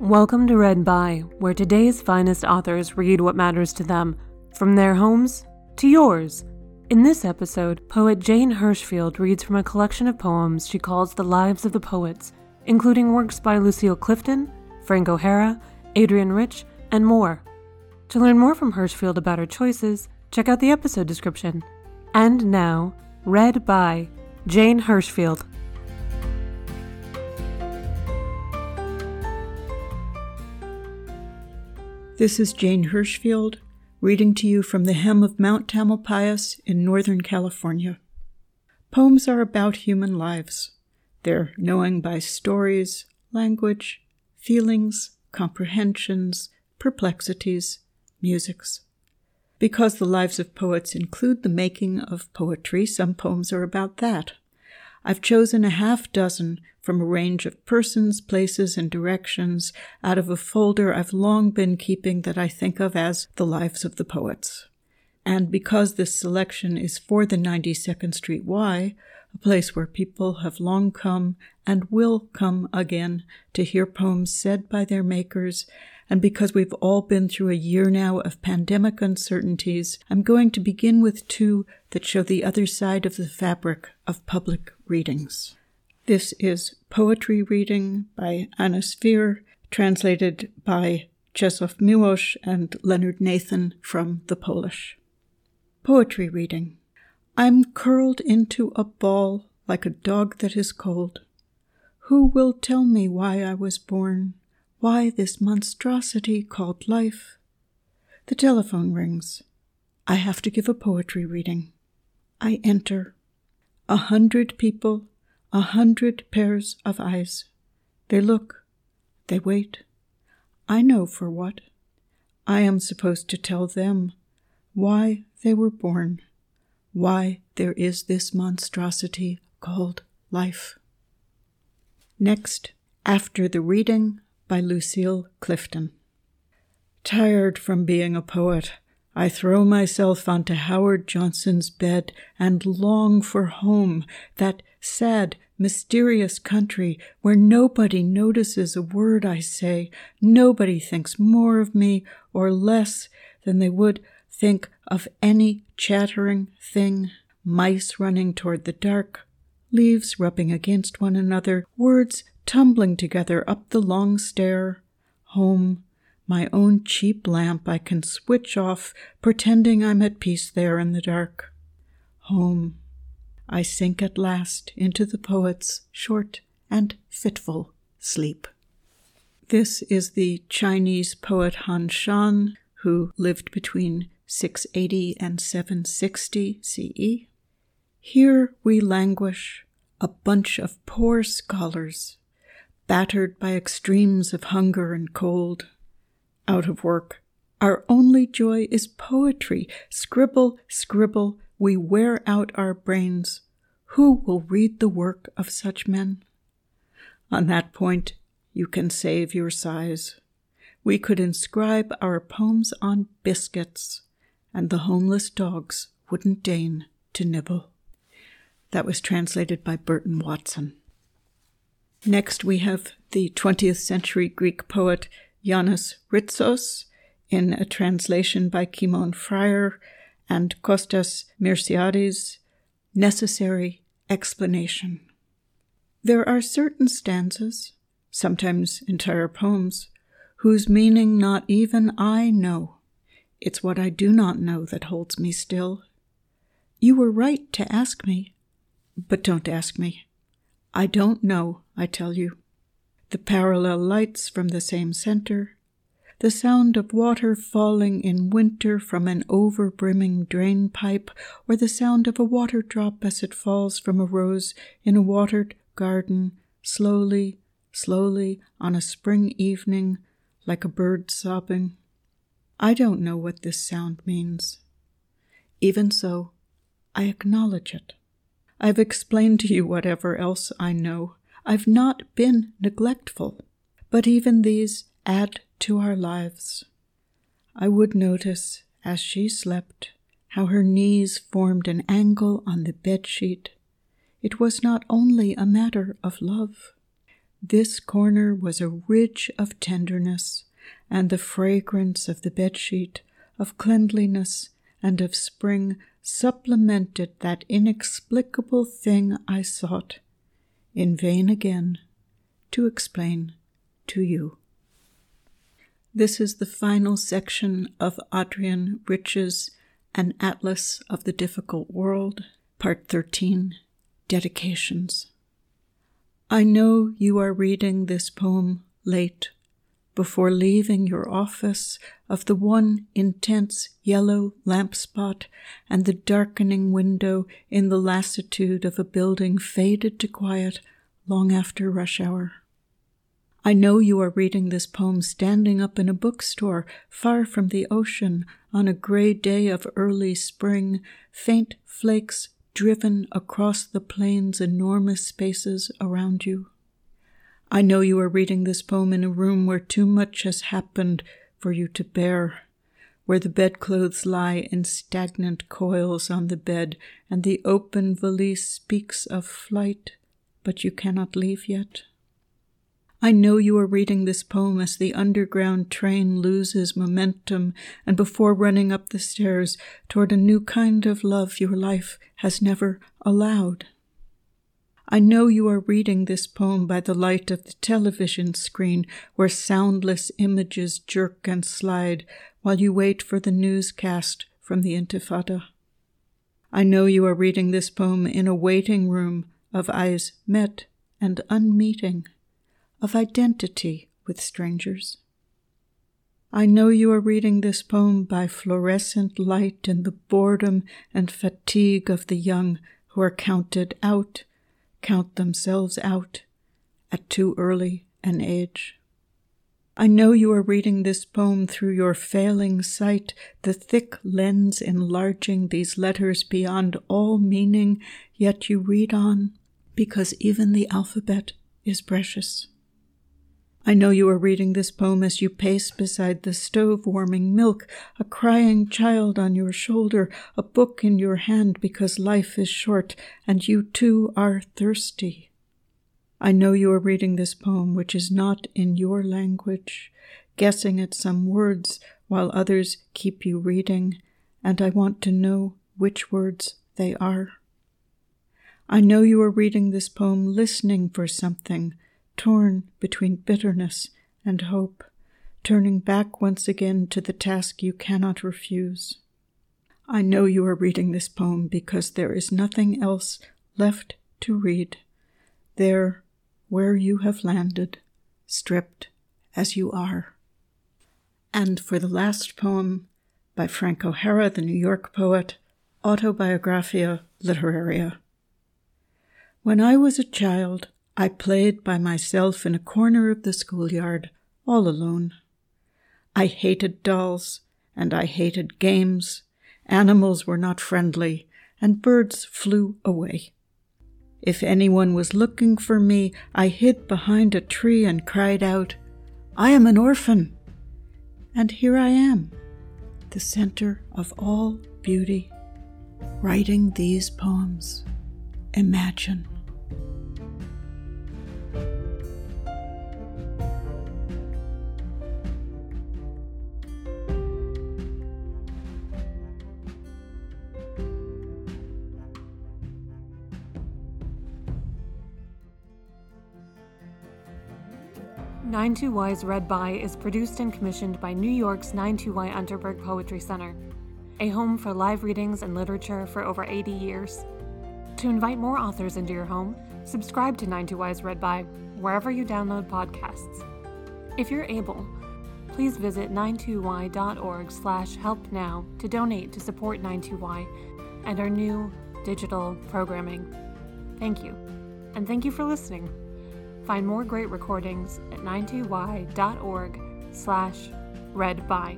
Welcome to Read By, where today's finest authors read what matters to them, from their homes to yours. In this episode, poet Jane Hirshfield reads from a collection of poems she calls The Lives of the Poets, including works by Lucille Clifton, Frank O'Hara, Adrienne Rich, and more. To learn more from Hirshfield about her choices, check out the episode description. And now, read by Jane Hirshfield. This is Jane Hirshfield reading to you from the hem of Mount Tamalpais in Northern California. Poems are about human lives, their knowing by stories, language, feelings, comprehensions, perplexities, musics. Because the lives of poets include the making of poetry, some poems are about that. I've chosen a half dozen from a range of persons, places, and directions out of a folder I've long been keeping that I think of as the lives of the poets. And because this selection is for the 92nd Street Y, a place where people have long come and will come again to hear poems said by their makers and because we've all been through a year now of pandemic uncertainties, I'm going to begin with two that show the other side of the fabric of public readings. This is Poetry Reading by Anna Swir, translated by Czesław Miłosz and Leonard Nathan from the Polish. Poetry Reading I'm curled into a ball like a dog that is cold. Who will tell me why I was born? Why this monstrosity called life? The telephone rings. I have to give a poetry reading. I enter. A hundred people, a hundred pairs of eyes. They look, they wait. I know for what. I am supposed to tell them why they were born, why there is this monstrosity called life. Next, after the reading, by Lucille Clifton. Tired from being a poet, I throw myself onto Howard Johnson's bed and long for home, that sad, mysterious country where nobody notices a word I say, nobody thinks more of me or less than they would think of any chattering thing, mice running toward the dark, leaves rubbing against one another, words tumbling together up the long stair, home, my own cheap lamp I can switch off, pretending I'm at peace there in the dark. Home, I sink at last into the poet's short and fitful sleep. This is the Chinese poet Han Shan, who lived between 680 and 760 CE. Here we languish, a bunch of poor scholars, battered by extremes of hunger and cold, out of work. Our only joy is poetry. Scribble, scribble, we wear out our brains. Who will read the work of such men? On that point, you can save your sighs. We could inscribe our poems on biscuits, and the homeless dogs wouldn't deign to nibble. That was translated by Burton Watson. Next, we have the 20th century Greek poet Yannis Ritsos in a translation by Kimon Friar and Kostas Myrsiades, Necessary Explanation. There are certain stanzas, sometimes entire poems, whose meaning not even I know. It's what I do not know that holds me still. You were right to ask me, but don't ask me. I don't know, I tell you. The parallel lights from the same center, the sound of water falling in winter from an over-brimming drain pipe, or the sound of a water drop as it falls from a rose in a watered garden, slowly, slowly, on a spring evening, like a bird sobbing. I don't know what this sound means. Even so, I acknowledge it. I've explained to you whatever else I know. I've not been neglectful, but even these add to our lives. I would notice, as she slept, how her knees formed an angle on the bed sheet. It was not only a matter of love. This corner was a ridge of tenderness, and the fragrance of the bedsheet, of cleanliness, and of spring supplemented that inexplicable thing I sought, in vain again, to explain to you. This is the final section of Adrienne Rich's An Atlas of the Difficult World, Part 13 Dedications. I know you are reading this poem late, before leaving your office of the one intense yellow lamp spot and the darkening window in the lassitude of a building faded to quiet long after rush hour. I know you are reading this poem standing up in a bookstore far from the ocean on a gray day of early spring, faint flakes driven across the plain's enormous spaces around you. I know you are reading this poem in a room where too much has happened for you to bear, where the bedclothes lie in stagnant coils on the bed and the open valise speaks of flight, but you cannot leave yet. I know you are reading this poem as the underground train loses momentum and before running up the stairs toward a new kind of love your life has never allowed. I know you are reading this poem by the light of the television screen where soundless images jerk and slide while you wait for the newscast from the Intifada. I know you are reading this poem in a waiting room of eyes met and unmeeting of identity with strangers. I know you are reading this poem by fluorescent light in the boredom and fatigue of the young who are counted out, count themselves out at too early an age. I know you are reading this poem through your failing sight, the thick lens enlarging these letters beyond all meaning, yet you read on because even the alphabet is precious. I know you are reading this poem as you pace beside the stove warming milk, a crying child on your shoulder, a book in your hand because life is short and you too are thirsty. I know you are reading this poem, which is not in your language, guessing at some words while others keep you reading, and I want to know which words they are. I know you are reading this poem listening for something torn between bitterness and hope, turning back once again to the task you cannot refuse. I know you are reading this poem because there is nothing else left to read. There, where you have landed, stripped as you are. And for the last poem, by Frank O'Hara, the New York poet, Autobiographia Literaria. When I was a child, I played by myself in a corner of the schoolyard, all alone. I hated dolls, and I hated games. Animals were not friendly, and birds flew away. If anyone was looking for me, I hid behind a tree and cried out, I am an orphan. And here I am, the center of all beauty, writing these poems. Imagine. 92Y's Read By is produced and commissioned by New York's 92Y Unterberg Poetry Center, a home for live readings and literature for over 80 years. To invite more authors into your home, subscribe to 92Y's Read By wherever you download podcasts. If you're able, please visit 92y.org slash help now to donate to support 92y and our new digital programming. Thank you, and thank you for listening. Find more great recordings at 92y.org slash read by.